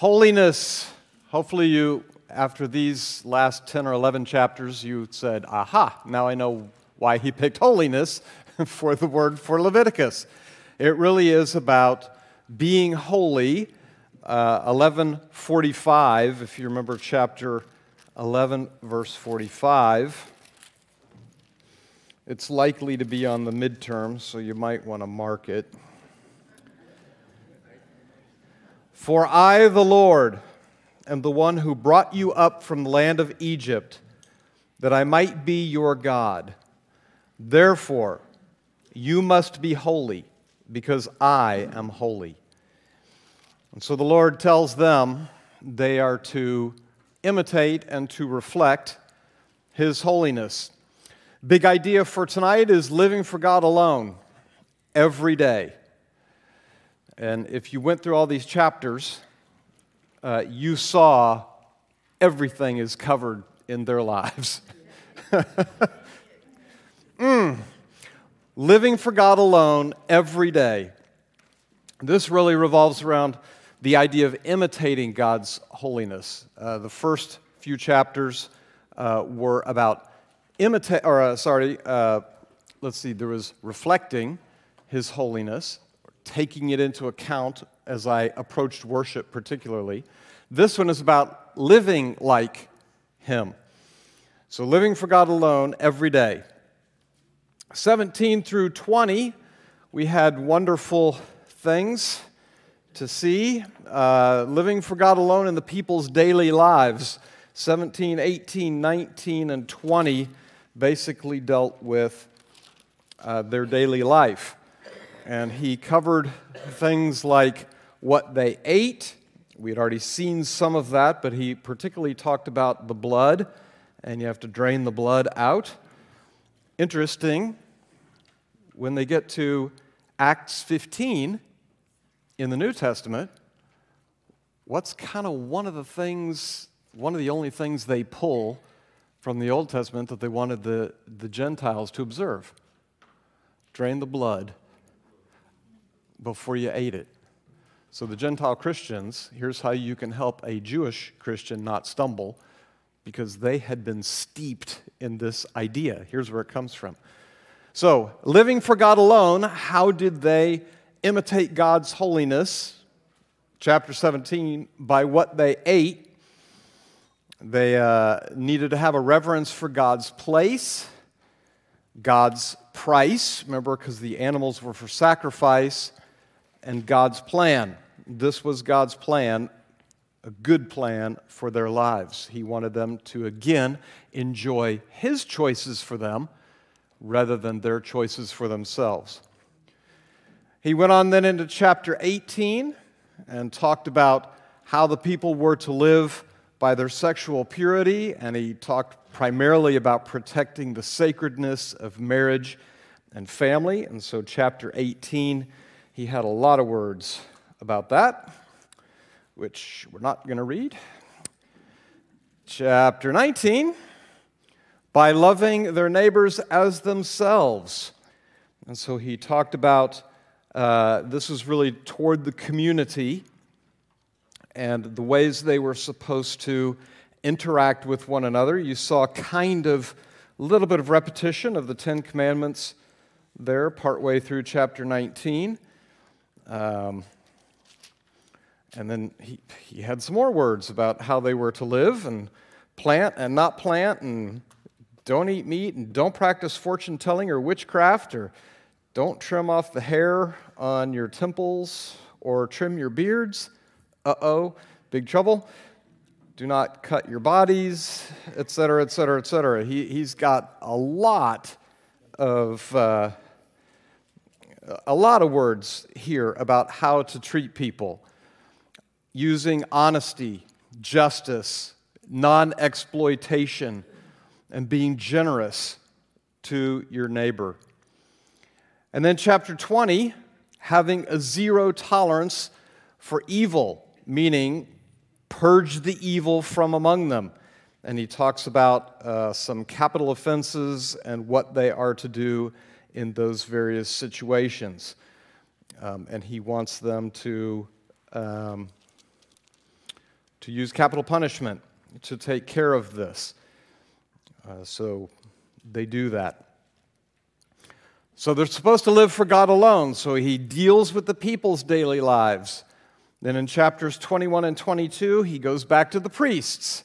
Holiness. Hopefully, you, after these last 10 or 11 chapters, you said, aha, now I know why he picked holiness for the word for Leviticus. It really is about being holy. Uh, 1145, if you remember chapter 11, verse 45. It's likely to be on the midterm, so you might want to mark it. For I, the Lord, am the one who brought you up from the land of Egypt, that I might be your God. Therefore, you must be holy, because I am holy. And so the Lord tells them they are to imitate and to reflect His holiness. Big idea for tonight is living for God alone every day. And if you went through all these chapters, uh, you saw everything is covered in their lives. mm. Living for God alone every day. This really revolves around the idea of imitating God's holiness. Uh, the first few chapters uh, were about imitate, or uh, sorry, uh, let's see, there was reflecting His holiness taking it into account as I approached worship, particularly. This one is about living like Him. So, living for God alone every day. 17 through 20, we had wonderful things to see. Uh, living for God alone in the people's daily lives. 17, 18, 19, and 20 basically dealt with uh, their daily life and he covered things like what they ate. We had already seen some of that, but he particularly talked about the blood, and you have to drain the blood out. Interesting, when they get to Acts 15 in the New Testament, what's kind of one of the things, one of the only things they pull from the Old Testament that they wanted the, the Gentiles to observe? Drain the blood before you ate it. So, the Gentile Christians, here's how you can help a Jewish Christian not stumble because they had been steeped in this idea. Here's where it comes from. So, living for God alone, how did they imitate God's holiness? Chapter 17, by what they ate. They uh, needed to have a reverence for God's place, God's price, remember, because the animals were for sacrifice, and God's plan. This was God's plan, a good plan for their lives. He wanted them to again enjoy His choices for them rather than their choices for themselves. He went on then into chapter 18 and talked about how the people were to live by their sexual purity, and he talked primarily about protecting the sacredness of marriage and family. And so, chapter 18 he had a lot of words about that, which we're not going to read. Chapter 19 by loving their neighbors as themselves. And so he talked about uh, this was really toward the community and the ways they were supposed to interact with one another. You saw kind of a little bit of repetition of the Ten Commandments there, partway through chapter 19. Um, and then he, he had some more words about how they were to live and plant and not plant and don't eat meat and don't practice fortune telling or witchcraft or don't trim off the hair on your temples or trim your beards. Uh oh, big trouble. Do not cut your bodies, et cetera et etc., etc., etc. He's got a lot of. Uh, a lot of words here about how to treat people using honesty, justice, non exploitation, and being generous to your neighbor. And then, chapter 20, having a zero tolerance for evil, meaning purge the evil from among them. And he talks about uh, some capital offenses and what they are to do in those various situations. Um, and he wants them to um, to use capital punishment to take care of this. Uh, so they do that. So they're supposed to live for God alone. So he deals with the people's daily lives. Then in chapters 21 and 22, he goes back to the priests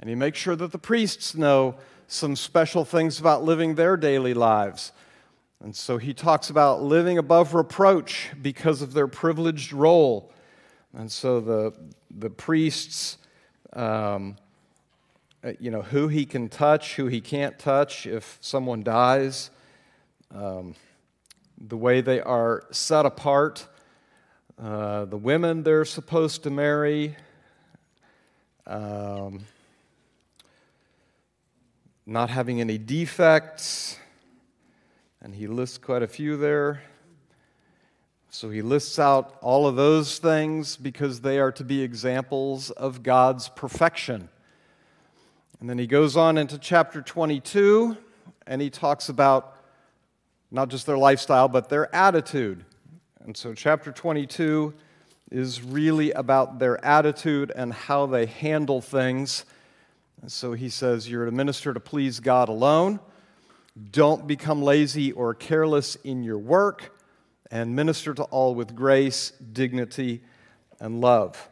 and he makes sure that the priests know some special things about living their daily lives. And so he talks about living above reproach because of their privileged role. And so the, the priests, um, uh, you know, who he can touch, who he can't touch if someone dies, um, the way they are set apart, uh, the women they're supposed to marry. Um, not having any defects, and he lists quite a few there. So he lists out all of those things because they are to be examples of God's perfection. And then he goes on into chapter 22 and he talks about not just their lifestyle, but their attitude. And so, chapter 22 is really about their attitude and how they handle things and so he says, You're to minister to please God alone. Don't become lazy or careless in your work, and minister to all with grace, dignity, and love.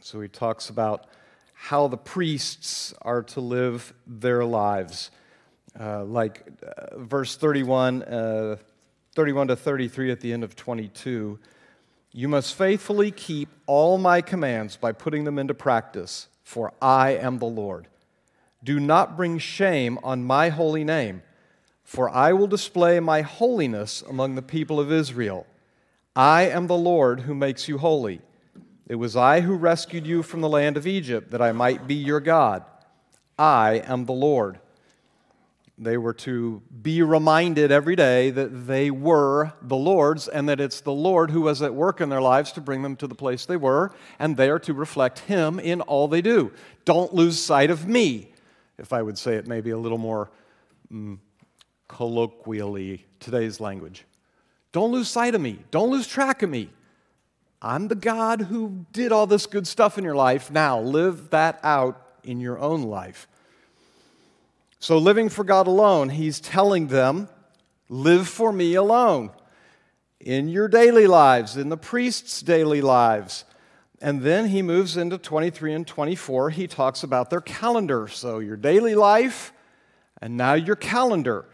So he talks about how the priests are to live their lives. Uh, like uh, verse 31, uh, 31 to 33 at the end of 22. You must faithfully keep all my commands by putting them into practice, for I am the Lord. Do not bring shame on my holy name, for I will display my holiness among the people of Israel. I am the Lord who makes you holy. It was I who rescued you from the land of Egypt, that I might be your God. I am the Lord. They were to be reminded every day that they were the Lord's and that it's the Lord who was at work in their lives to bring them to the place they were, and they are to reflect Him in all they do. Don't lose sight of me if I would say it maybe a little more mm, colloquially, today's language. Don't lose sight of me. Don't lose track of me. I'm the God who did all this good stuff in your life. Now, live that out in your own life. So, living for God alone, he's telling them, live for me alone in your daily lives, in the priest's daily lives. And then he moves into 23 and 24. He talks about their calendar. So, your daily life, and now your calendar.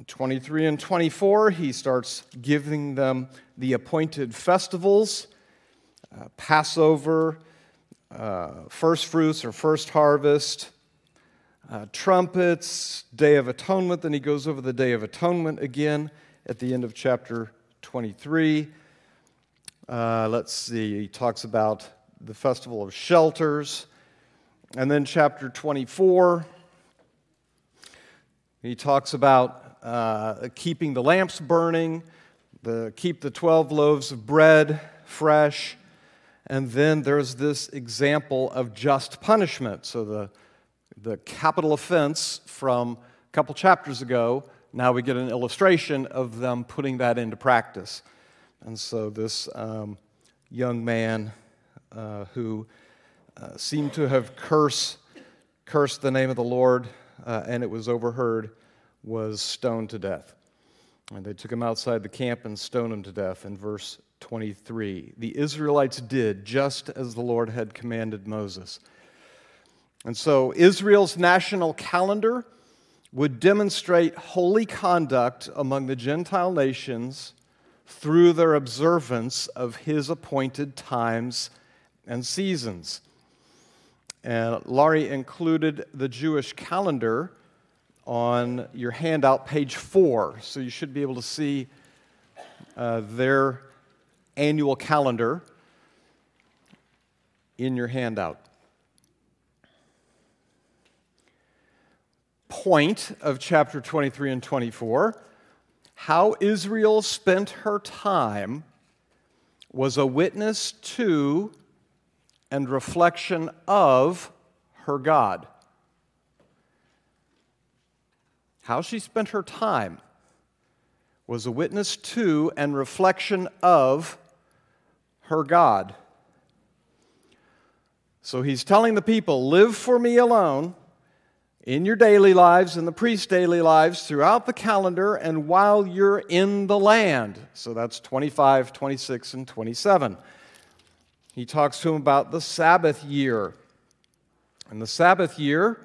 In 23 and 24, he starts giving them the appointed festivals uh, Passover, uh, first fruits or first harvest, uh, trumpets, Day of Atonement. Then he goes over the Day of Atonement again at the end of chapter 23. Uh, let's see, he talks about the Festival of Shelters. And then, chapter 24, he talks about uh, keeping the lamps burning, the, keep the 12 loaves of bread fresh. And then there's this example of just punishment. So, the, the capital offense from a couple chapters ago, now we get an illustration of them putting that into practice. And so this um, young man uh, who uh, seemed to have cursed, cursed the name of the Lord, uh, and it was overheard, was stoned to death. And they took him outside the camp and stoned him to death in verse 23. The Israelites did just as the Lord had commanded Moses. And so Israel's national calendar would demonstrate holy conduct among the Gentile nations through their observance of his appointed times and seasons. And Laurie included the Jewish calendar on your handout, page four. So you should be able to see uh, their annual calendar in your handout. Point of chapter 23 and 24 how Israel spent her time was a witness to and reflection of her God. How she spent her time was a witness to and reflection of her God. So he's telling the people, live for me alone in your daily lives, in the priest's daily lives, throughout the calendar, and while you're in the land. So that's 25, 26, and 27. He talks to him about the Sabbath year. And the Sabbath year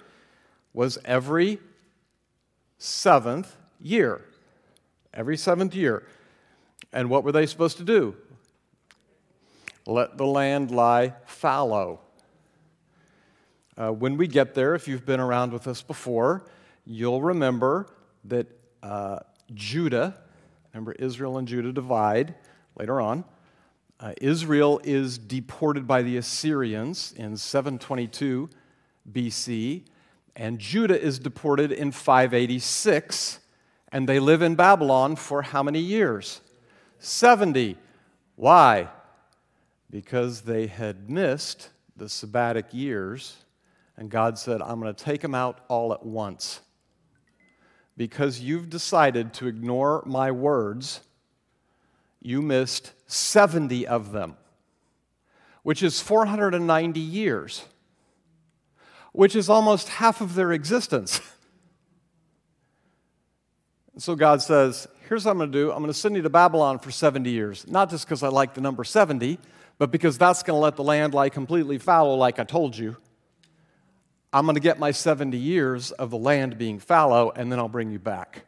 was every seventh year. Every seventh year. And what were they supposed to do? Let the land lie fallow. Uh, when we get there, if you've been around with us before, you'll remember that uh, Judah, remember Israel and Judah divide later on. Uh, Israel is deported by the Assyrians in 722 BC, and Judah is deported in 586, and they live in Babylon for how many years? 70. Why? Because they had missed the sabbatic years and God said, I'm going to take them out all at once. Because you've decided to ignore my words, you missed 70 of them, which is 490 years, which is almost half of their existence. so God says, Here's what I'm going to do I'm going to send you to Babylon for 70 years. Not just because I like the number 70, but because that's going to let the land lie completely fallow, like I told you. I'm going to get my 70 years of the land being fallow, and then I'll bring you back.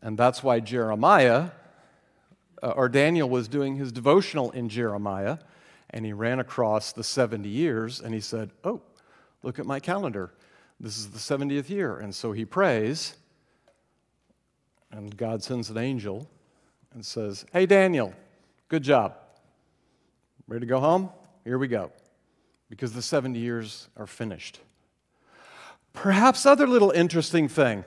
And that's why Jeremiah, uh, or Daniel, was doing his devotional in Jeremiah, and he ran across the 70 years, and he said, Oh, look at my calendar. This is the 70th year. And so he prays, and God sends an angel and says, Hey, Daniel, good job. Ready to go home? Here we go. Because the 70 years are finished. Perhaps other little interesting thing.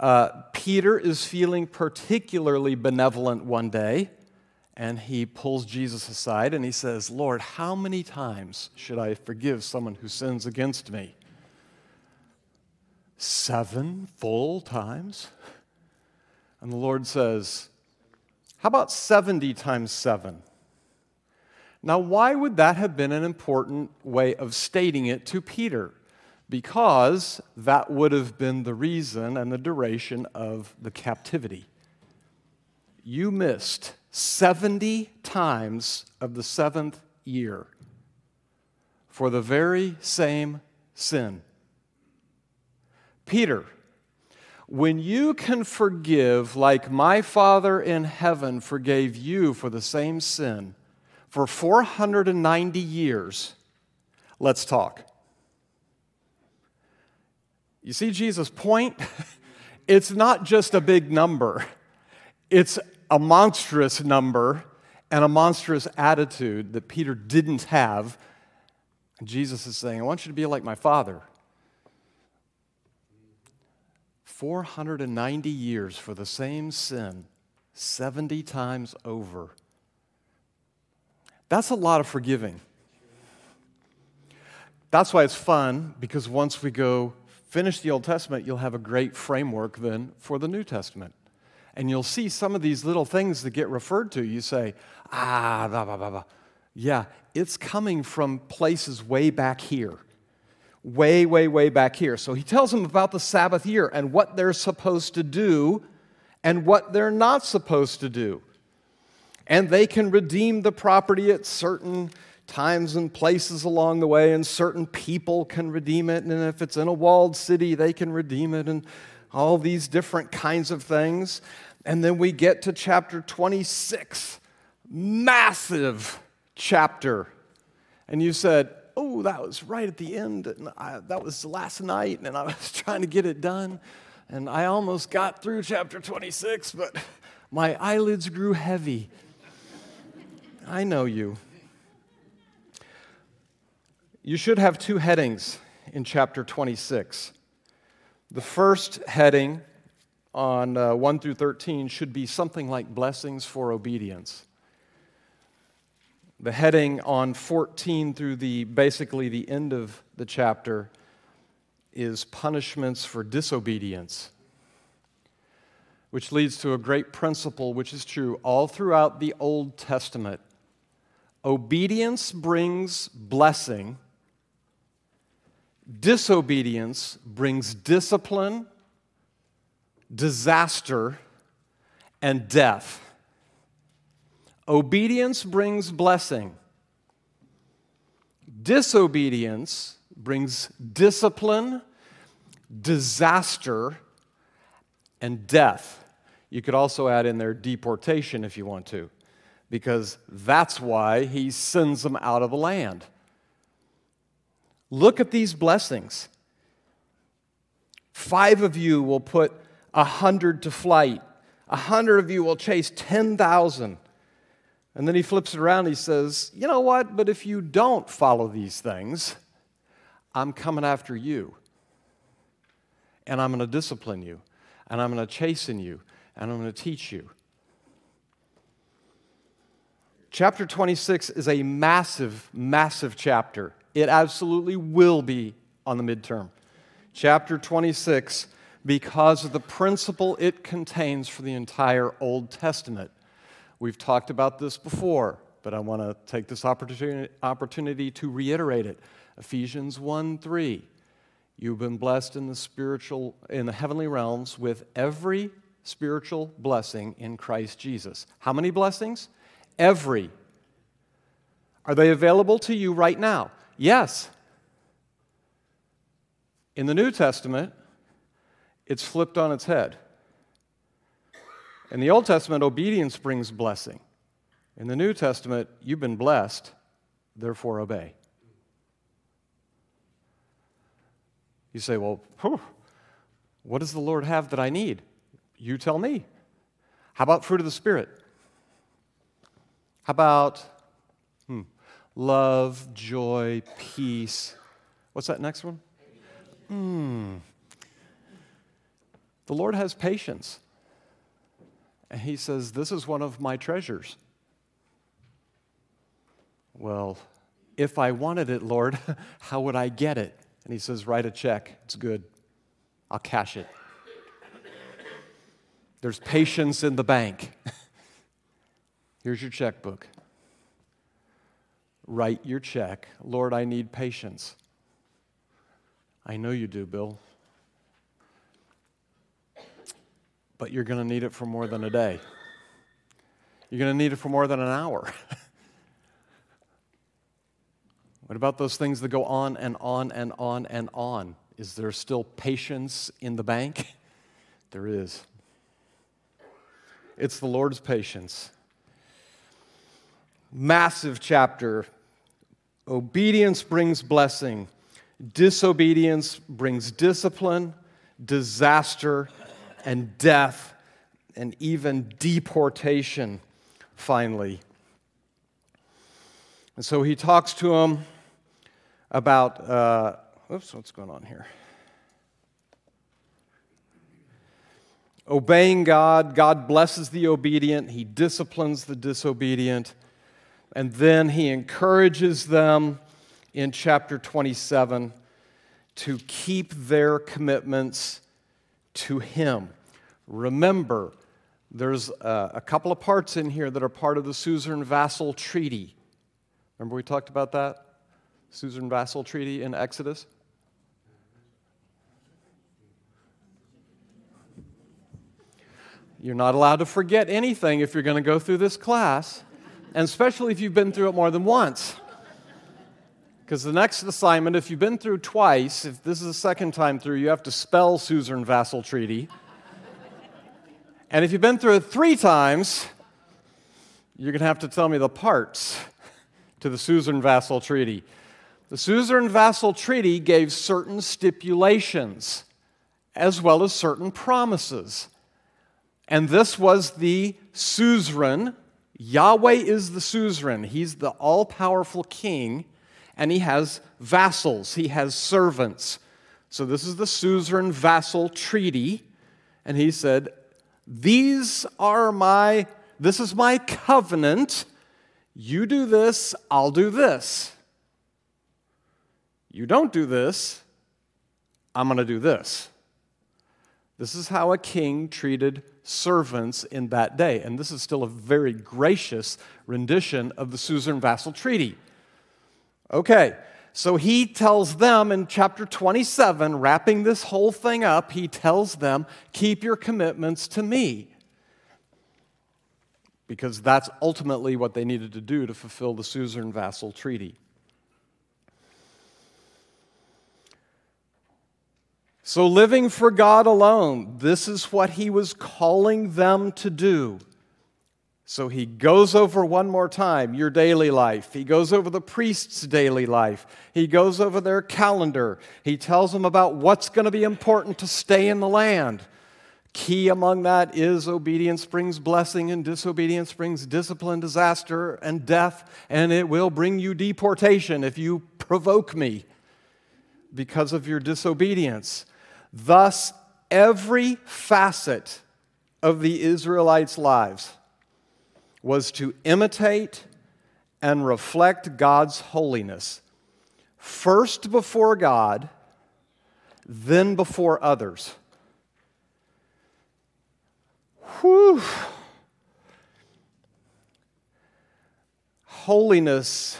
Uh, Peter is feeling particularly benevolent one day, and he pulls Jesus aside and he says, Lord, how many times should I forgive someone who sins against me? Seven full times? And the Lord says, How about 70 times seven? Now, why would that have been an important way of stating it to Peter? because that would have been the reason and the duration of the captivity. You missed 70 times of the seventh year for the very same sin. Peter, when you can forgive like my Father in heaven forgave you for the same sin for 490 years, let's talk. You see Jesus' point? It's not just a big number, it's a monstrous number and a monstrous attitude that Peter didn't have. Jesus is saying, I want you to be like my father. 490 years for the same sin, 70 times over. That's a lot of forgiving. That's why it's fun, because once we go finish the Old Testament, you'll have a great framework then for the New Testament. And you'll see some of these little things that get referred to. You say, ah, blah, blah, blah, blah. Yeah, it's coming from places way back here. Way, way, way back here. So he tells them about the Sabbath year and what they're supposed to do and what they're not supposed to do. And they can redeem the property at certain times and places along the way, and certain people can redeem it. And if it's in a walled city, they can redeem it, and all these different kinds of things. And then we get to chapter 26, massive chapter. And you said, Oh, that was right at the end. And I, that was last night, and I was trying to get it done. And I almost got through chapter 26, but my eyelids grew heavy. I know you. You should have two headings in chapter 26. The first heading on uh, 1 through 13 should be something like blessings for obedience. The heading on 14 through the basically the end of the chapter is punishments for disobedience, which leads to a great principle which is true all throughout the Old Testament Obedience brings blessing, disobedience brings discipline, disaster, and death. Obedience brings blessing. Disobedience brings discipline, disaster, and death. You could also add in there deportation if you want to, because that's why he sends them out of the land. Look at these blessings. Five of you will put a hundred to flight, a hundred of you will chase 10,000. And then he flips it around. He says, You know what? But if you don't follow these things, I'm coming after you. And I'm going to discipline you. And I'm going to chasten you. And I'm going to teach you. Chapter 26 is a massive, massive chapter. It absolutely will be on the midterm. Chapter 26, because of the principle it contains for the entire Old Testament. We've talked about this before, but I want to take this opportunity, to reiterate it. Ephesians 1 3. You've been blessed in the spiritual, in the heavenly realms with every spiritual blessing in Christ Jesus. How many blessings? Every. Are they available to you right now? Yes. In the New Testament, it's flipped on its head. In the Old Testament, obedience brings blessing. In the New Testament, you've been blessed, therefore obey. You say, well, whew, what does the Lord have that I need? You tell me. How about fruit of the Spirit? How about hmm, love, joy, peace? What's that next one? Hmm. The Lord has patience. And he says, This is one of my treasures. Well, if I wanted it, Lord, how would I get it? And he says, Write a check. It's good. I'll cash it. There's patience in the bank. Here's your checkbook. Write your check. Lord, I need patience. I know you do, Bill. But you're going to need it for more than a day. You're going to need it for more than an hour. what about those things that go on and on and on and on? Is there still patience in the bank? there is. It's the Lord's patience. Massive chapter. Obedience brings blessing, disobedience brings discipline, disaster and death and even deportation, finally. And so he talks to him about, uh, oops, what's going on here? Obeying God, God blesses the obedient, He disciplines the disobedient, and then He encourages them in chapter 27 to keep their commitments to Him. Remember, there's a, a, couple of parts in here that are part of the Suzerain Vassal Treaty. Remember we talked about that? Suzerain Vassal Treaty in Exodus? You're not allowed to forget anything if you're going to go through this class, and especially if you've been through it more than once. Because the next assignment, if you've been through twice, if this is the second time through, you have to spell Suzerain Vassal Treaty. and if you've been through it three times, you're going to have to tell me the parts to the Suzerain Vassal Treaty. The Suzerain Vassal Treaty gave certain stipulations as well as certain promises. And this was the suzerain. Yahweh is the suzerain, He's the all powerful king and he has vassals, he has servants. So this is the suzerain vassal treaty. And he said, These are my, this is my covenant. You do this, I'll do this. You don't do this, I'm going to do this. This is how a king treated servants in that day. And this is still a very gracious rendition of the Suzerain Vassal Treaty. Okay, so he tells them in chapter 27, wrapping this whole thing up, he tells them, Keep your commitments to me. Because that's ultimately what they needed to do to fulfill the Suzerain Vassal Treaty. So, living for God alone, this is what he was calling them to do. So, he goes over one more time your daily life. He goes over the priest's daily life. He goes over their calendar. He tells them about what's going to be important to stay in the land. Key among that is obedience brings blessing, and disobedience brings discipline, disaster, and death, and it will bring you deportation if you provoke me because of your disobedience. Thus, every facet of the Israelites' lives was to imitate and reflect God's holiness, first before God, then before others. Whew. Holiness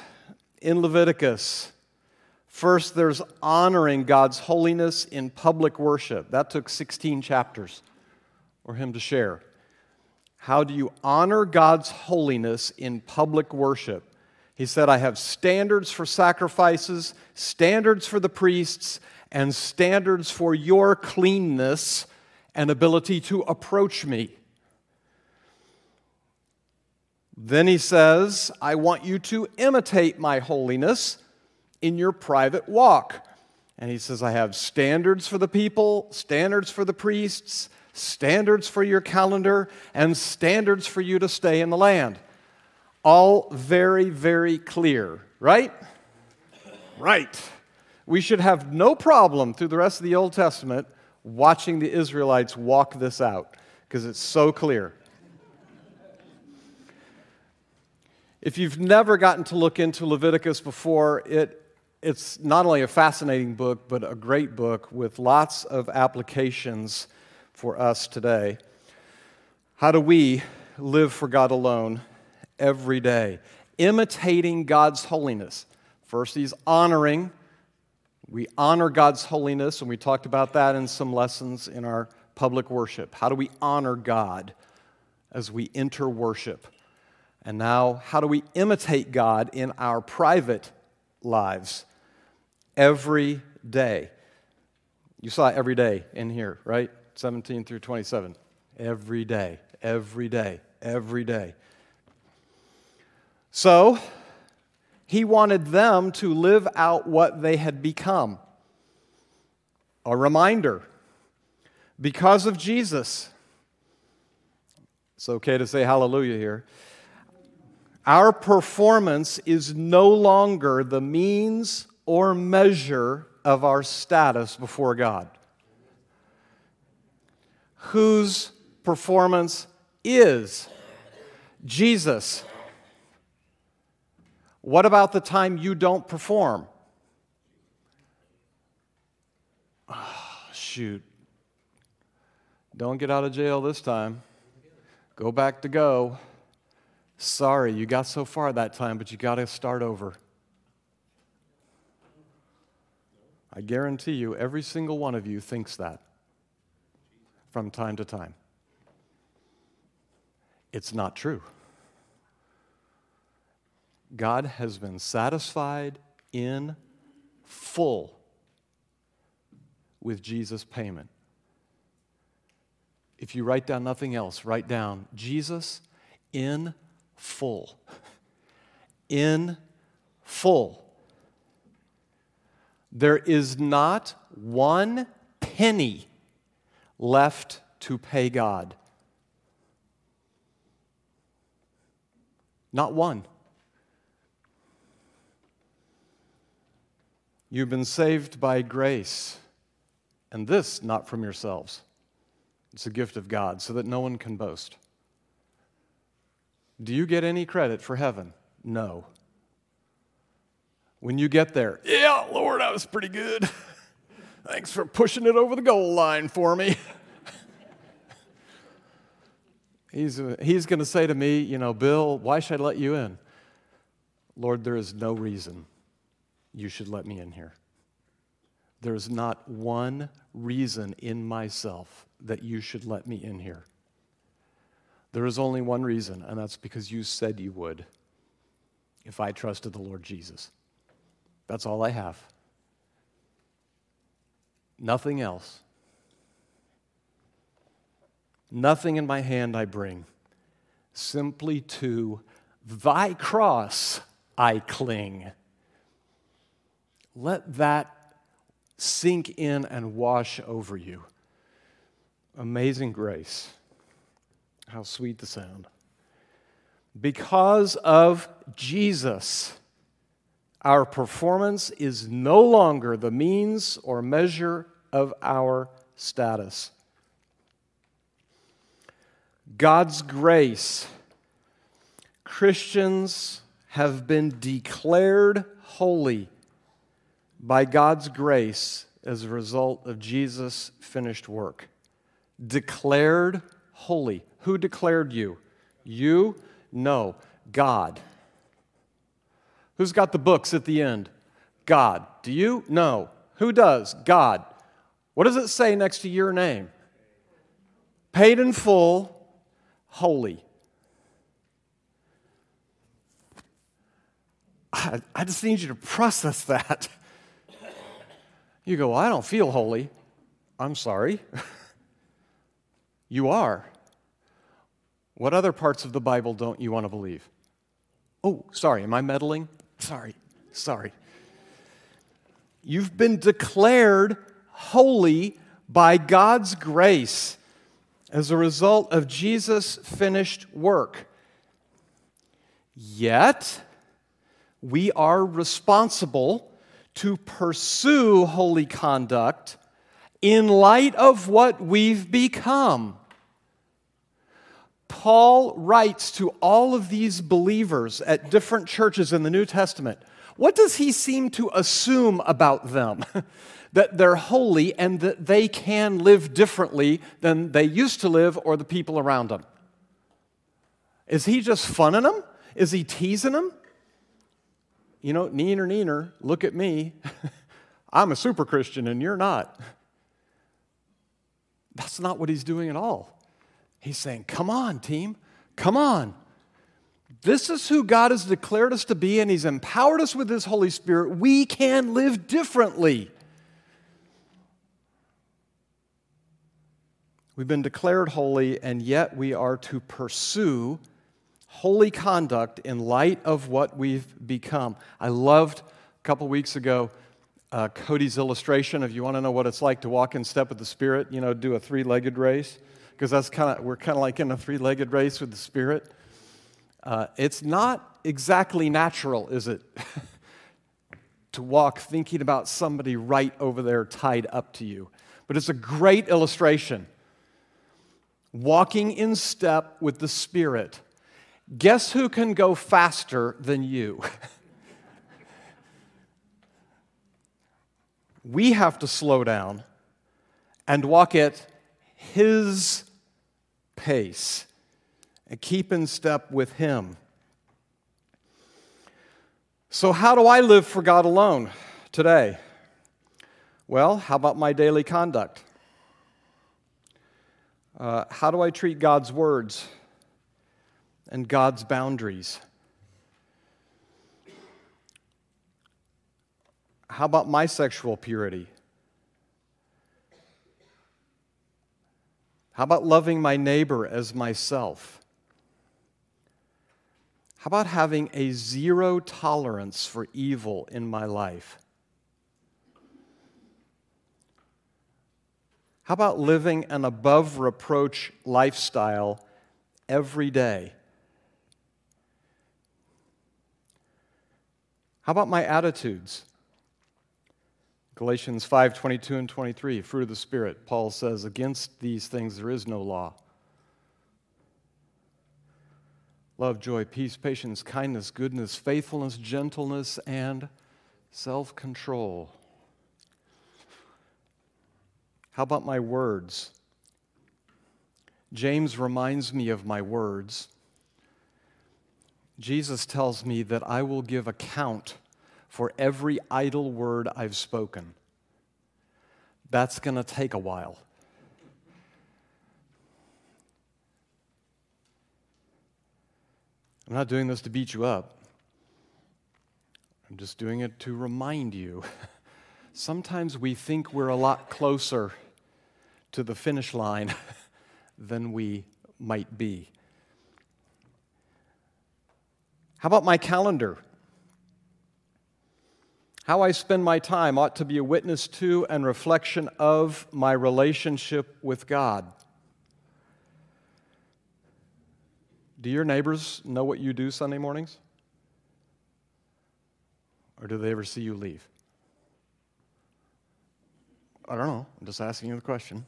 in Leviticus First, there's honoring God's holiness in public worship. That took 16 chapters for him to share. How do you honor God's holiness in public worship? He said, I have standards for sacrifices, standards for the priests, and standards for your cleanness and ability to approach me. Then he says, I want you to imitate my holiness in your private walk. And he says, I have standards for the people, standards for the priests, standards for your calendar, and standards for you to stay in the land. All very, very clear, right? Right. We should have no problem through the rest of the Old Testament watching the Israelites walk this out because it's so clear. If you've never gotten to look into Leviticus before, it it's not only a fascinating book, but a great book with lots of applications for us today. How do we live for God alone every day? Imitating God's holiness. First, He's honoring. We honor God's holiness, and we talked about that in some lessons in our public worship. How do we honor God as we enter worship? And now, how do we imitate God in our private lives? every day. You saw every day in here, right? 17 through 27. Every day, every day, every day. So, he wanted them to live out what they had become. A reminder because of Jesus, it's okay to say hallelujah here. Our performance is no longer the means or measure of our status before God. Whose performance is Jesus. What about the time you don't perform? Oh, shoot. Don't get out of jail this time. Go back to go. Sorry, you got so far that time, but you got to start over. I guarantee you, every single one of you thinks that from time to time. It's not true. God has been satisfied in full with Jesus' payment. If you write down nothing else, write down Jesus in full. In full. There is not one penny left to pay God. Not one. You've been saved by grace, and this not from yourselves. It's a gift of God, so that no one can boast. Do you get any credit for heaven? No. When you get there, yeah, Lord, I was pretty good. Thanks for pushing it over the goal line for me. He's, he's going to say to me, you know, Bill, why should I let you in? Lord, there is no reason you should let me in here. There's not one reason in myself that you should let me in here. There is only one reason, and that's because you said you would if I trusted the Lord Jesus. That's all I have. Nothing else. Nothing in my hand I bring. Simply to thy cross I cling. Let that sink in and wash over you. Amazing grace. How sweet the sound. Because of Jesus, our performance is no longer the means or measure of our status. God's grace, Christians have been declared holy by God's grace as a result of Jesus' finished work. Declared holy. Who declared you? You? No, God. Who's got the books at the end? God. Do you? No. Who does? God. What does it say next to your name? Paid in full, holy. I, I just need you to process that. You go, well, I don't feel holy. I'm sorry. you are. What other parts of the Bible don't you want to believe? Oh, sorry, am I meddling? Sorry, sorry. You've been declared holy by God's grace as a result of Jesus' finished work. Yet, we are responsible to pursue holy conduct in light of what we've become. Paul writes to all of these believers at different churches in the New Testament. What does he seem to assume about them? that they're holy and that they can live differently than they used to live or the people around them. Is he just funning them? Is he teasing them? you know, neener, neener, look at me. I'm a super Christian and you're not. That's not what he's doing at all. He's saying, Come on, team, come on. This is who God has declared us to be, and He's empowered us with His Holy Spirit. We can live differently. We've been declared holy, and yet we are to pursue holy conduct in light of what we've become. I loved a couple weeks ago uh, Cody's illustration. If you want to know what it's like to walk in step with the Spirit, you know, do a three legged race, because that's kind of, we're kind of like in a three legged race with the Spirit. Uh, it's not exactly natural, is it? to walk thinking about somebody right over there tied up to you. But it's a great illustration. Walking in step with the Spirit Guess who can go faster than you? we have to slow down and walk at His pace and keep in step with Him. So, how do I live for God alone today? Well, how about my daily conduct? Uh, how do I treat God's words? and God's boundaries. How about my sexual purity? How about loving my neighbor as myself? How about having a zero tolerance for evil in my life? How about living an above reproach lifestyle every day? How about my attitudes? Galatians 5 22 and 23, fruit of the Spirit. Paul says, Against these things there is no law. Love, joy, peace, patience, kindness, goodness, faithfulness, gentleness, and self control. How about my words? James reminds me of my words. Jesus tells me that I will give account for every idle word I've spoken. That's going to take a while. I'm not doing this to beat you up. I'm just doing it to remind you. Sometimes we think we're a lot closer to the finish line than we might be. How about my calendar? How I spend my time ought to be a witness to and reflection of my relationship with God. Do your neighbors know what you do Sunday mornings? Or do they ever see you leave? I don't know. I'm just asking you the question.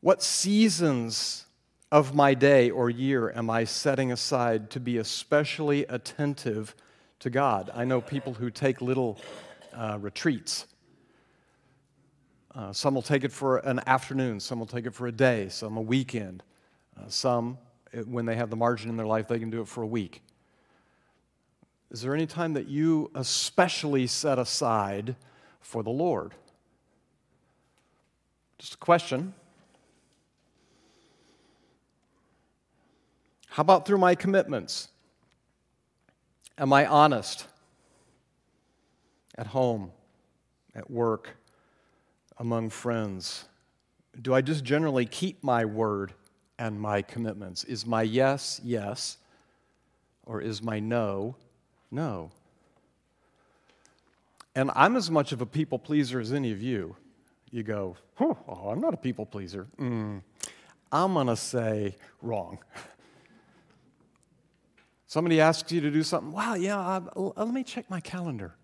What seasons of my day or year am I setting aside to be especially attentive to God? I know people who take little uh, retreats uh, some will take it for an afternoon, some will take it for a day, some a weekend. Uh, some, when they have the margin in their life, they can do it for a week. Is there any time that you especially set aside for the Lord? Just a question. How about through my commitments? Am I honest? At home, at work, among friends? Do I just generally keep my word and my commitments? Is my yes, yes, or is my no, no? And I'm as much of a people pleaser as any of you. You go, oh, I'm not a people pleaser. Mm. I'm going to say wrong. Somebody asks you to do something, wow, yeah, I, let me check my calendar.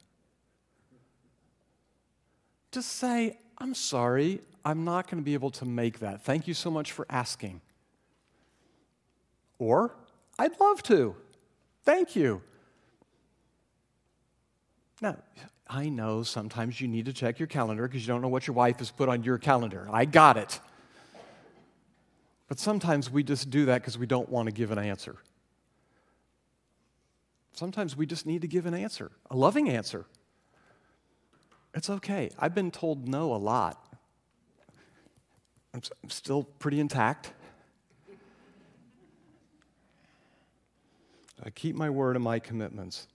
Just say, I'm sorry, I'm not going to be able to make that. Thank you so much for asking. Or, I'd love to. Thank you. Now, I know sometimes you need to check your calendar because you don't know what your wife has put on your calendar. I got it. But sometimes we just do that because we don't want to give an answer. Sometimes we just need to give an answer, a loving answer. It's okay. I've been told no a lot. I'm, I'm still pretty intact. I keep my word and my commitments.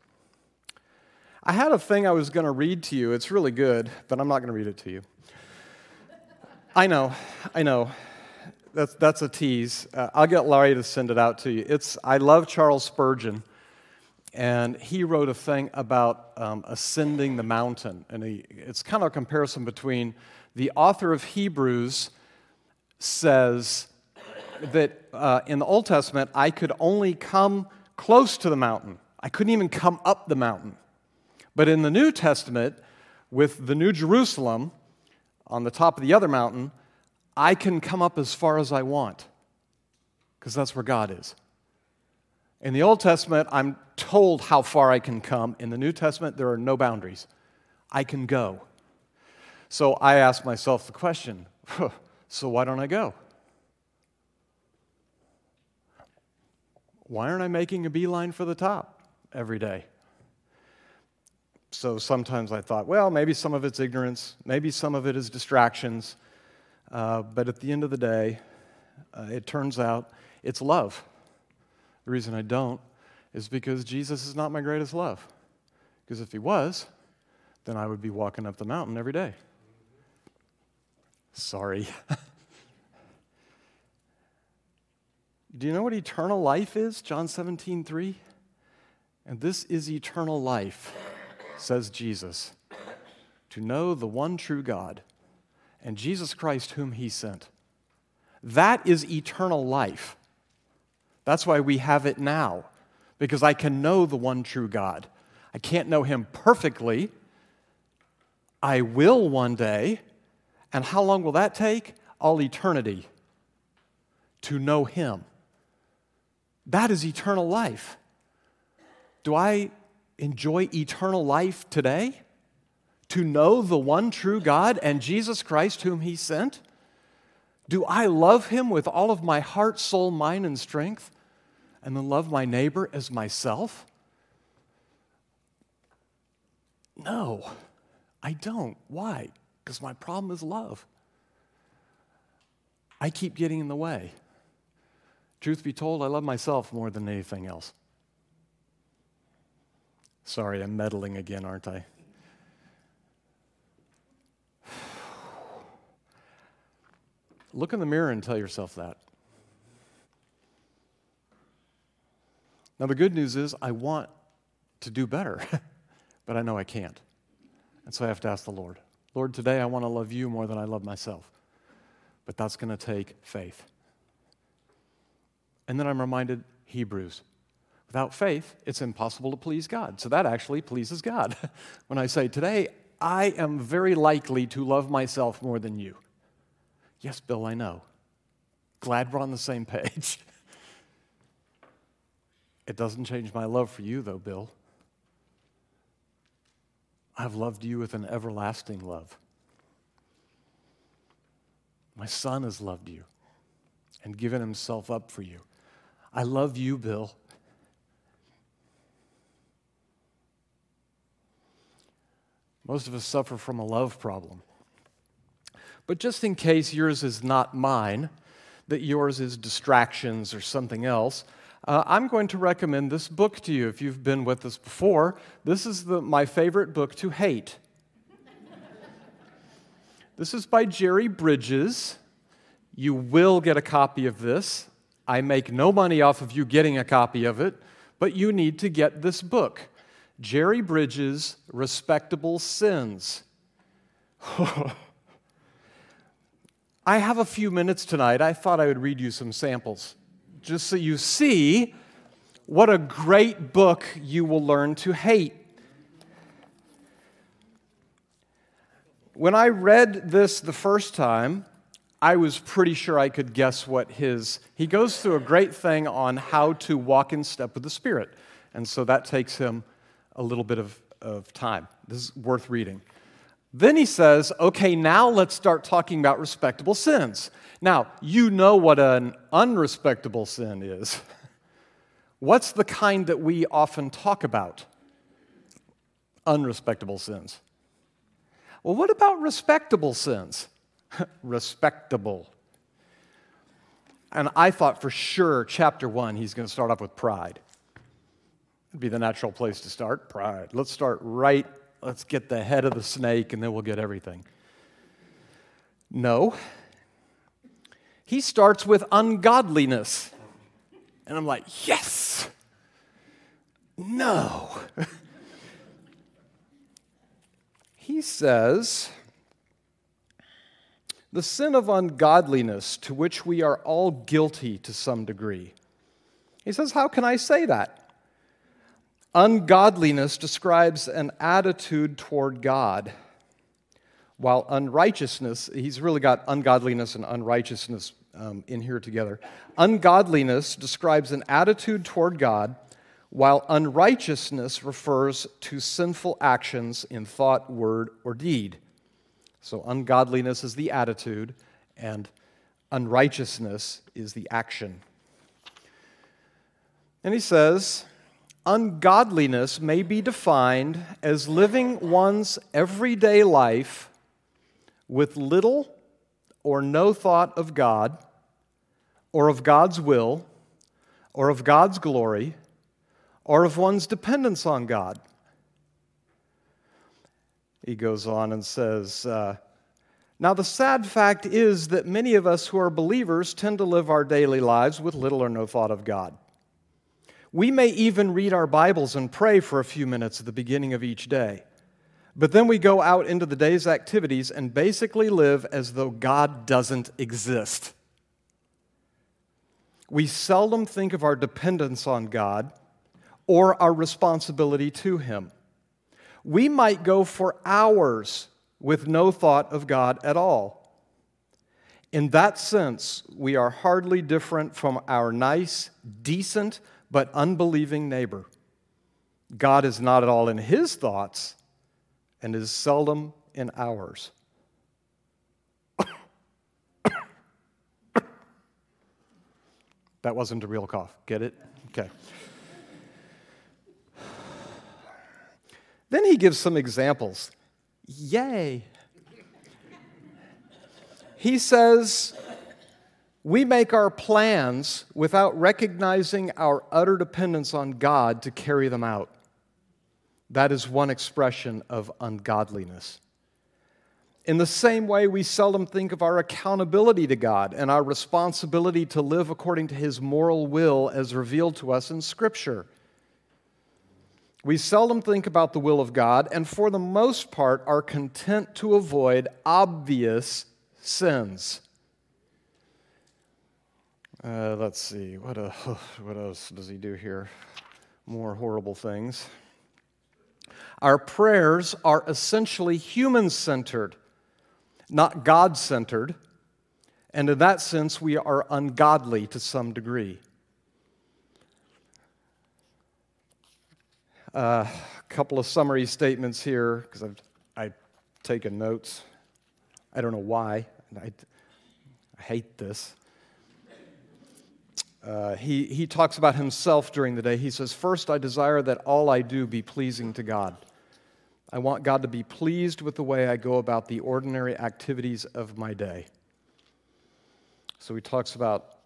I had a thing I was going to read to you. It's really good, but I'm not going to read it to you. I know, I know. That's, that's a tease. Uh, I'll get Laurie to send it out to you. It's, I love Charles Spurgeon and he wrote a thing about um, ascending the mountain. And he, it's kind of a comparison between the author of Hebrews says that uh, in the Old Testament, I could only come close to the mountain, I couldn't even come up the mountain. But in the New Testament, with the New Jerusalem on the top of the other mountain, I can come up as far as I want because that's where God is. In the Old Testament, I'm told how far I can come. In the New Testament, there are no boundaries. I can go. So I ask myself the question so why don't I go? Why aren't I making a beeline for the top every day? So sometimes I thought, well, maybe some of it's ignorance, maybe some of it is distractions. Uh, but at the end of the day, uh, it turns out it's love. The reason I don't is because Jesus is not my greatest love. Because if he was, then I would be walking up the mountain every day. Sorry. Do you know what eternal life is? John 17, 3. And this is eternal life, says Jesus, to know the one true God and Jesus Christ, whom he sent. That is eternal life. That's why we have it now, because I can know the one true God. I can't know him perfectly. I will one day. And how long will that take? All eternity to know him. That is eternal life. Do I enjoy eternal life today? to know the one true God and Jesus Christ, whom He sent? Do I love Him with all of my heart, soul, mind, and strength, and then love my neighbor as myself? No, I don't. Why? Because my problem is love. I keep getting in the way. Truth be told, I love myself more than anything else. Sorry, I'm meddling again, aren't I? Look in the mirror and tell yourself that. Now, the good news is I want to do better, but I know I can't. And so I have to ask the Lord Lord, today I want to love you more than I love myself. But that's going to take faith. And then I'm reminded Hebrews. Without faith, it's impossible to please God. So that actually pleases God. when I say, Today, I am very likely to love myself more than you. Yes, Bill, I know. Glad we're on the same page. it doesn't change my love for you, though, Bill. I've loved you with an everlasting love. My son has loved you and given himself up for you. I love you, Bill. Most of us suffer from a love problem. But just in case yours is not mine, that yours is distractions or something else, uh, I'm going to recommend this book to you if you've been with us before. This is the, my favorite book to hate. this is by Jerry Bridges. You will get a copy of this. I make no money off of you getting a copy of it, but you need to get this book Jerry Bridges' Respectable Sins. I have a few minutes tonight. I thought I would read you some samples just so you see what a great book you will learn to hate. When I read this the first time, I was pretty sure I could guess what his. He goes through a great thing on how to walk in step with the Spirit. And so that takes him a little bit of, of time. This is worth reading. Then he says, okay, now let's start talking about respectable sins. Now, you know what an unrespectable sin is. What's the kind that we often talk about? Unrespectable sins. Well, what about respectable sins? respectable. And I thought for sure, chapter one, he's going to start off with pride. It'd be the natural place to start pride. Let's start right let's get the head of the snake and then we'll get everything. No. He starts with ungodliness. And I'm like, yes. No. he says, the sin of ungodliness to which we are all guilty to some degree. He says, How can I say that? Ungodliness describes an attitude toward God, while unrighteousness, he's really got ungodliness and unrighteousness um, in here together. Ungodliness describes an attitude toward God, while unrighteousness refers to sinful actions in thought, word, or deed. So, ungodliness is the attitude, and unrighteousness is the action. And he says, ungodliness may be defined as living one's everyday life with little or no thought of God, or of God's will, or of God's glory, or of one's dependence on God. He goes on and says, uh, Now, the sad fact is that many of us who are believers tend to live our daily lives with little or no thought of God. We may even read our Bibles and pray for a few minutes at the beginning of each day. But then we go out into the day's activities and basically live as though God doesn't exist. We seldom think of our dependence on God or our responsibility to Him. We might go for hours with no thought of God at all. In that sense, we are hardly different from our nice, decent, but unbelieving neighbor. God is not at all in his thoughts, and is seldom in ours. that wasn't a real cough. Get it? Okay. Then he gives some examples. Yay. He says, We make our plans without recognizing our utter dependence on God to carry them out. That is one expression of ungodliness. In the same way, we seldom think of our accountability to God and our responsibility to live according to His moral will as revealed to us in Scripture. We seldom think about the will of God, and for the most part are content to avoid obvious sins. Uh, let's see, what, uh, what else does he do here? More horrible things. Our prayers are essentially human centered, not God centered, and in that sense, we are ungodly to some degree. A uh, couple of summary statements here because I've, I've taken notes. I don't know why. I, I hate this. Uh, he, he talks about himself during the day. He says, First, I desire that all I do be pleasing to God. I want God to be pleased with the way I go about the ordinary activities of my day. So he talks about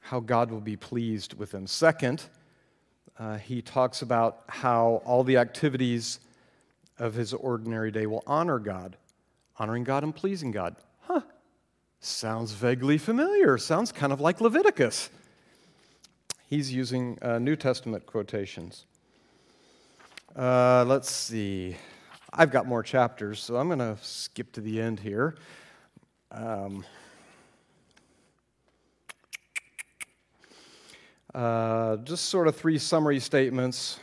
how God will be pleased with him. Second, uh, he talks about how all the activities of his ordinary day will honor God, honoring God and pleasing God. Huh, sounds vaguely familiar. Sounds kind of like Leviticus. He's using uh, New Testament quotations. Uh, let's see. I've got more chapters, so I'm going to skip to the end here. Um, Uh, just sort of three summary statements.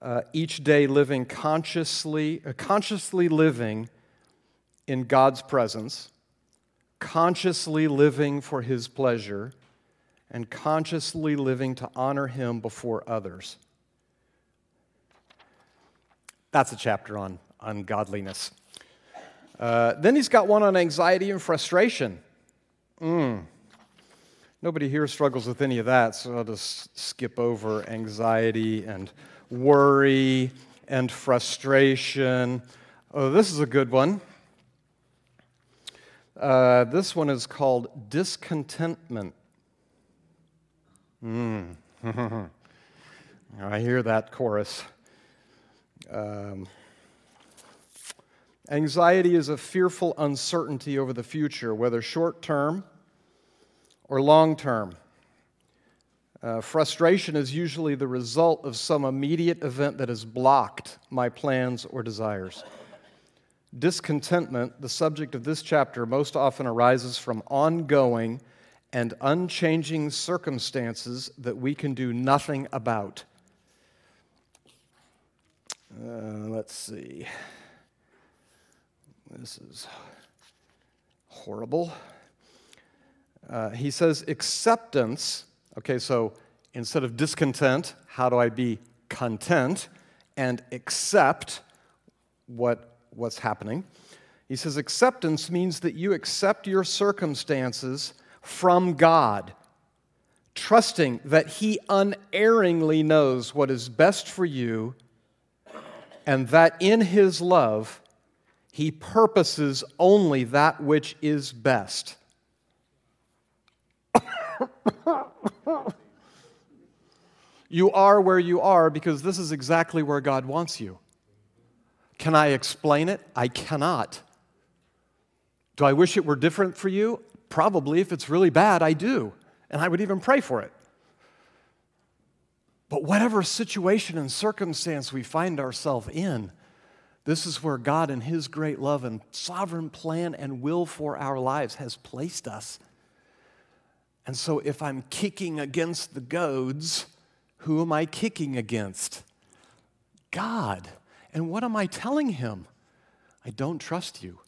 Uh, each day living consciously, uh, consciously living in God's presence, consciously living for His pleasure, and consciously living to honor Him before others. That's a chapter on ungodliness. Uh, then he's got one on anxiety and frustration. Mm. Nobody here struggles with any of that, so I'll just skip over anxiety and worry and frustration. Oh, this is a good one. Uh, this one is called discontentment. Mm. I hear that chorus. Um, anxiety is a fearful uncertainty over the future, whether short term or long term. Uh, frustration is usually the result of some immediate event that has blocked my plans or desires. Discontentment, the subject of this chapter, most often arises from ongoing and unchanging circumstances that we can do nothing about. Uh, let's see. This is horrible. Uh, he says acceptance. Okay, so instead of discontent, how do I be content and accept what, what's happening? He says acceptance means that you accept your circumstances from God, trusting that He unerringly knows what is best for you and that in His love, He purposes only that which is best. you are where you are because this is exactly where God wants you. Can I explain it? I cannot. Do I wish it were different for you? Probably. If it's really bad, I do. And I would even pray for it. But whatever situation and circumstance we find ourselves in, this is where God, in His great love and sovereign plan and will for our lives, has placed us. And so, if I'm kicking against the goads, who am I kicking against? God. And what am I telling him? I don't trust you.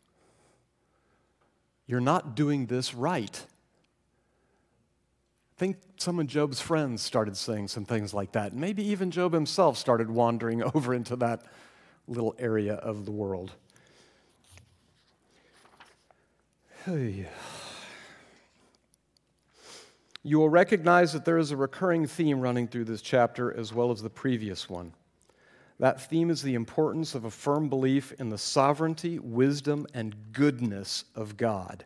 You're not doing this right. I think some of Job's friends started saying some things like that. Maybe even Job himself started wandering over into that little area of the world. Hey. You will recognize that there is a recurring theme running through this chapter as well as the previous one. That theme is the importance of a firm belief in the sovereignty, wisdom, and goodness of God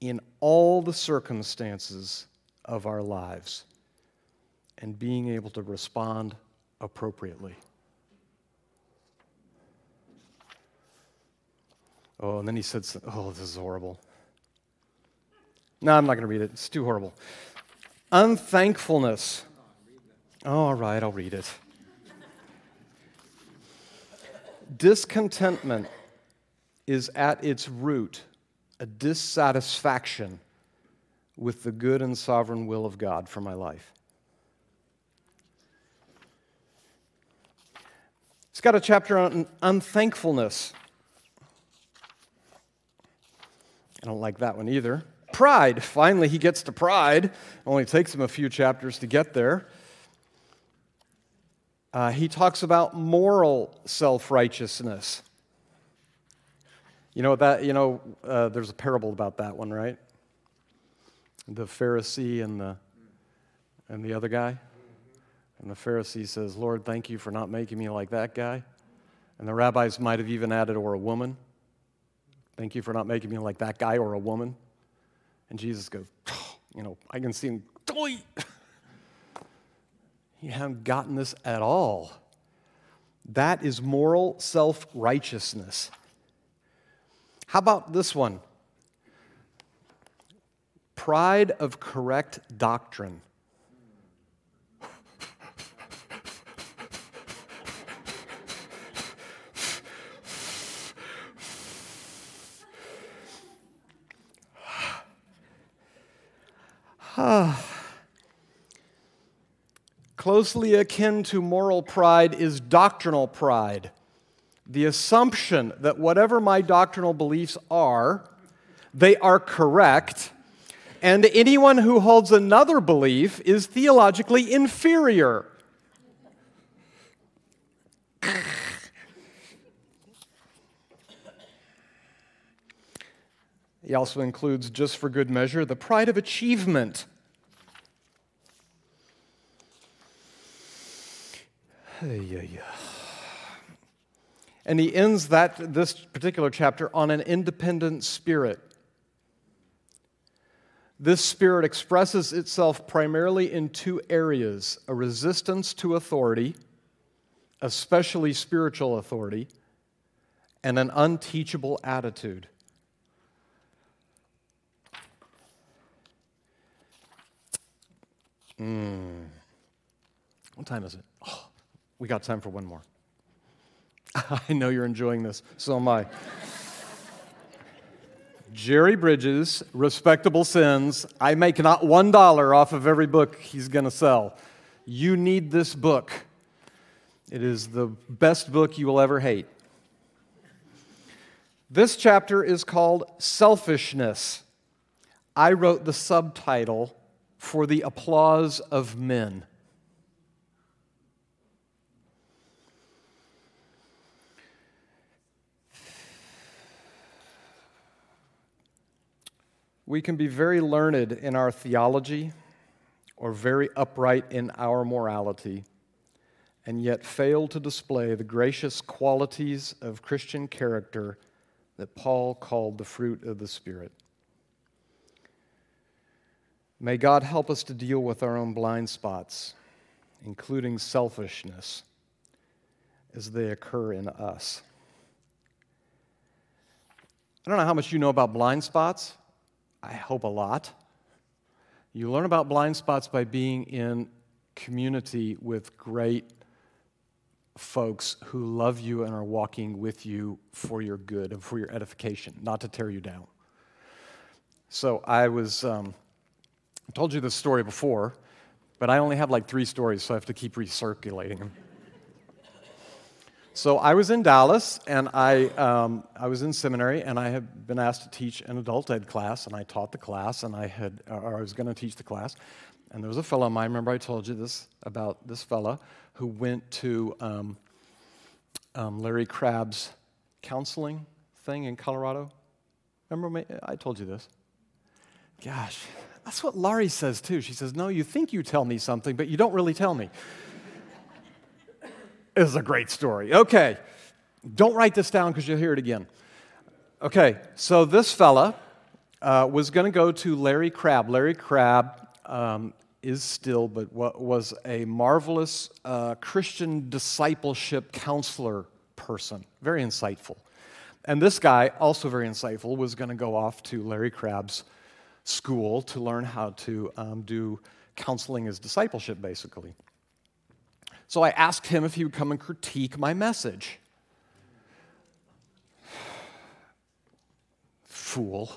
in all the circumstances of our lives and being able to respond appropriately. Oh, and then he said, Oh, this is horrible. No, I'm not going to read it. It's too horrible. Unthankfulness. Oh, all right, I'll read it. Discontentment is at its root a dissatisfaction with the good and sovereign will of God for my life. It's got a chapter on unthankfulness. I don't like that one either. Pride. Finally, he gets to pride. Only takes him a few chapters to get there. Uh, he talks about moral self righteousness. You know that you know uh, there's a parable about that one, right? The Pharisee and the and the other guy. And the Pharisee says, "Lord, thank you for not making me like that guy." And the rabbis might have even added, "Or a woman." Thank you for not making me like that guy or a woman. And Jesus goes, oh, you know, I can see him. You haven't gotten this at all. That is moral self righteousness. How about this one? Pride of correct doctrine. Closely akin to moral pride is doctrinal pride. The assumption that whatever my doctrinal beliefs are, they are correct, and anyone who holds another belief is theologically inferior. He also includes, just for good measure, the pride of achievement. And he ends that, this particular chapter on an independent spirit. This spirit expresses itself primarily in two areas a resistance to authority, especially spiritual authority, and an unteachable attitude. Mm. What time is it? We got time for one more. I know you're enjoying this, so am I. Jerry Bridges, Respectable Sins. I make not one dollar off of every book he's going to sell. You need this book. It is the best book you will ever hate. This chapter is called Selfishness. I wrote the subtitle for the applause of men. We can be very learned in our theology or very upright in our morality and yet fail to display the gracious qualities of Christian character that Paul called the fruit of the Spirit. May God help us to deal with our own blind spots, including selfishness, as they occur in us. I don't know how much you know about blind spots. I hope a lot. You learn about blind spots by being in community with great folks who love you and are walking with you for your good and for your edification, not to tear you down. So I was, um, I told you this story before, but I only have like three stories, so I have to keep recirculating them. So I was in Dallas, and I, um, I was in seminary, and I had been asked to teach an adult ed class, and I taught the class, and I had, or I was going to teach the class. And there was a fellow of mine, remember I told you this about this fellow, who went to um, um, Larry Crabb's counseling thing in Colorado. Remember, I told you this. Gosh, that's what Laurie says too. She says, No, you think you tell me something, but you don't really tell me. It's a great story. Okay, don't write this down because you'll hear it again. Okay, so this fella uh, was going to go to Larry Crabb. Larry Crabb um, is still, but was a marvelous uh, Christian discipleship counselor person, very insightful. And this guy, also very insightful, was going to go off to Larry Crabb's school to learn how to um, do counseling as discipleship, basically. So I asked him if he would come and critique my message. Fool.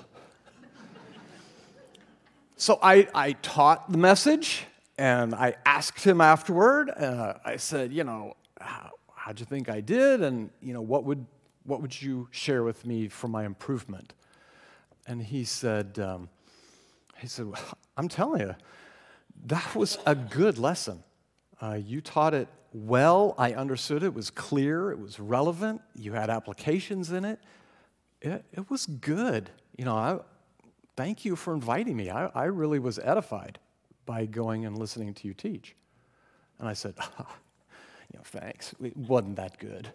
So I, I taught the message and I asked him afterward. Uh, I said, you know, how, how'd you think I did? And, you know, what would, what would you share with me for my improvement? And he said, um, he said, well, I'm telling you, that was a good lesson. Uh, you taught it well. I understood it. It was clear. It was relevant. You had applications in it. It, it was good. You know, I, thank you for inviting me. I, I really was edified by going and listening to you teach. And I said, oh, you know, thanks. It wasn't that good.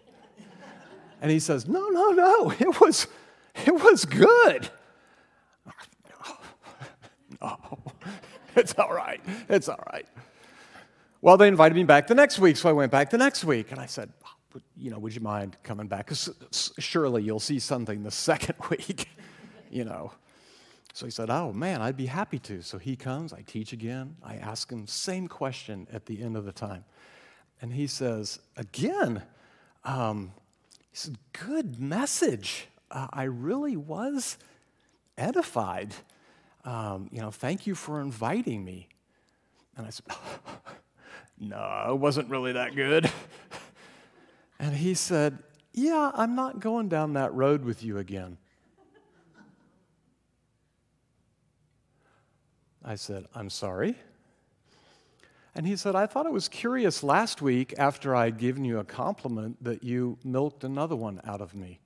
And he says, no, no, no. It was, it was good. No, it's all right. It's all right. Well, they invited me back the next week, so I went back the next week, and I said, you know, would you mind coming back? Because surely you'll see something the second week, you know. So he said, oh man, I'd be happy to. So he comes, I teach again, I ask him same question at the end of the time, and he says again, um, he said, good message. Uh, I really was edified. Um, you know, thank you for inviting me. And I said, no, it wasn't really that good. And he said, Yeah, I'm not going down that road with you again. I said, I'm sorry. And he said, I thought it was curious last week after I'd given you a compliment that you milked another one out of me.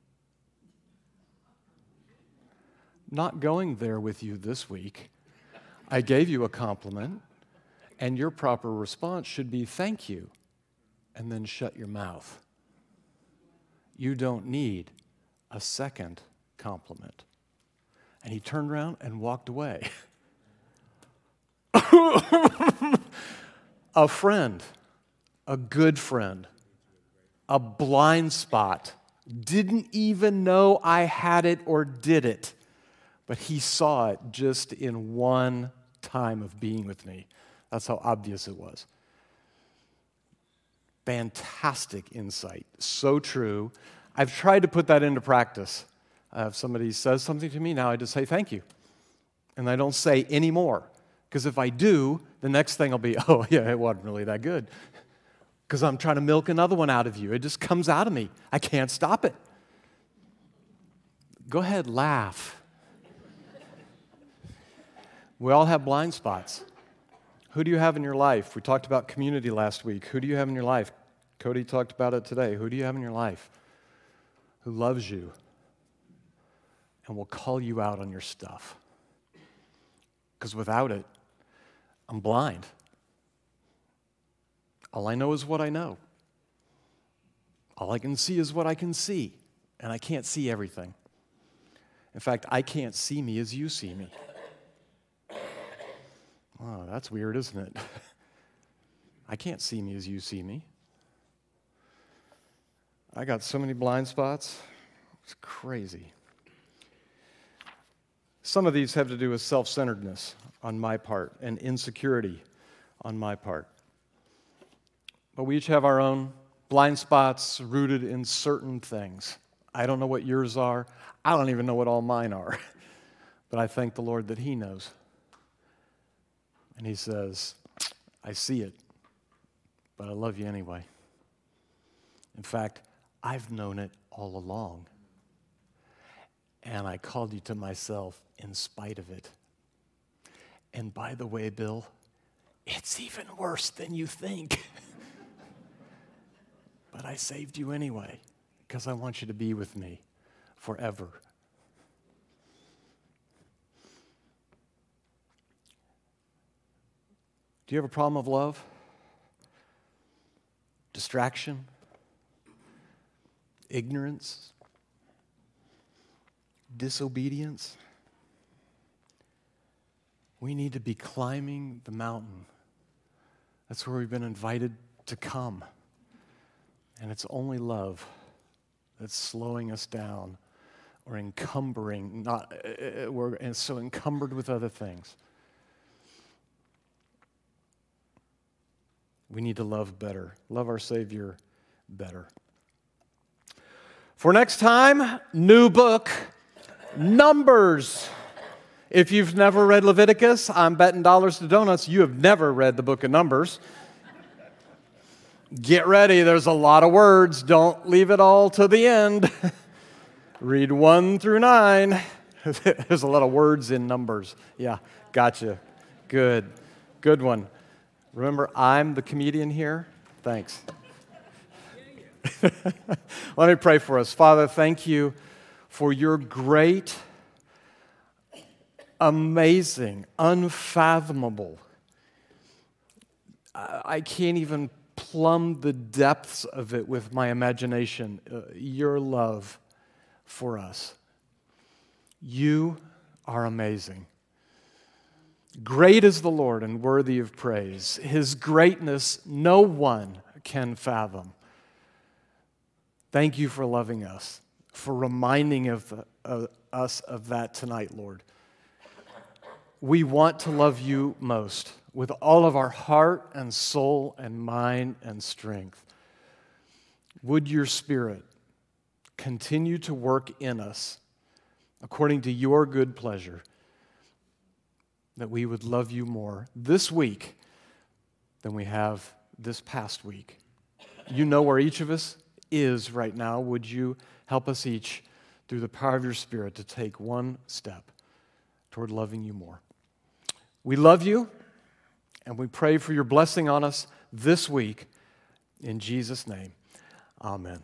Not going there with you this week. I gave you a compliment. And your proper response should be thank you, and then shut your mouth. You don't need a second compliment. And he turned around and walked away. a friend, a good friend, a blind spot, didn't even know I had it or did it, but he saw it just in one time of being with me. That's how obvious it was. Fantastic insight. So true. I've tried to put that into practice. Uh, if somebody says something to me now, I just say thank you. And I don't say any more. Because if I do, the next thing will be, oh, yeah, it wasn't really that good. Because I'm trying to milk another one out of you. It just comes out of me. I can't stop it. Go ahead, laugh. we all have blind spots. Who do you have in your life? We talked about community last week. Who do you have in your life? Cody talked about it today. Who do you have in your life who loves you and will call you out on your stuff? Because without it, I'm blind. All I know is what I know. All I can see is what I can see, and I can't see everything. In fact, I can't see me as you see me. Oh, that's weird, isn't it? I can't see me as you see me. I got so many blind spots. It's crazy. Some of these have to do with self centeredness on my part and insecurity on my part. But we each have our own blind spots rooted in certain things. I don't know what yours are. I don't even know what all mine are. But I thank the Lord that He knows. And he says, I see it, but I love you anyway. In fact, I've known it all along. And I called you to myself in spite of it. And by the way, Bill, it's even worse than you think. but I saved you anyway because I want you to be with me forever. Do you have a problem of love? Distraction? Ignorance? Disobedience? We need to be climbing the mountain. That's where we've been invited to come. And it's only love that's slowing us down or encumbering, not, uh, uh, we're so encumbered with other things. We need to love better, love our Savior better. For next time, new book, Numbers. If you've never read Leviticus, I'm betting dollars to donuts you have never read the book of Numbers. Get ready, there's a lot of words. Don't leave it all to the end. Read one through nine. there's a lot of words in Numbers. Yeah, gotcha. Good. Good one. Remember, I'm the comedian here? Thanks. Let me pray for us. Father, thank you for your great, amazing, unfathomable. I can't even plumb the depths of it with my imagination. Uh, your love for us. You are amazing. Great is the Lord and worthy of praise. His greatness no one can fathom. Thank you for loving us, for reminding of us of that tonight, Lord. We want to love you most with all of our heart and soul and mind and strength. Would your Spirit continue to work in us according to your good pleasure? That we would love you more this week than we have this past week. You know where each of us is right now. Would you help us each, through the power of your Spirit, to take one step toward loving you more? We love you, and we pray for your blessing on us this week. In Jesus' name, amen.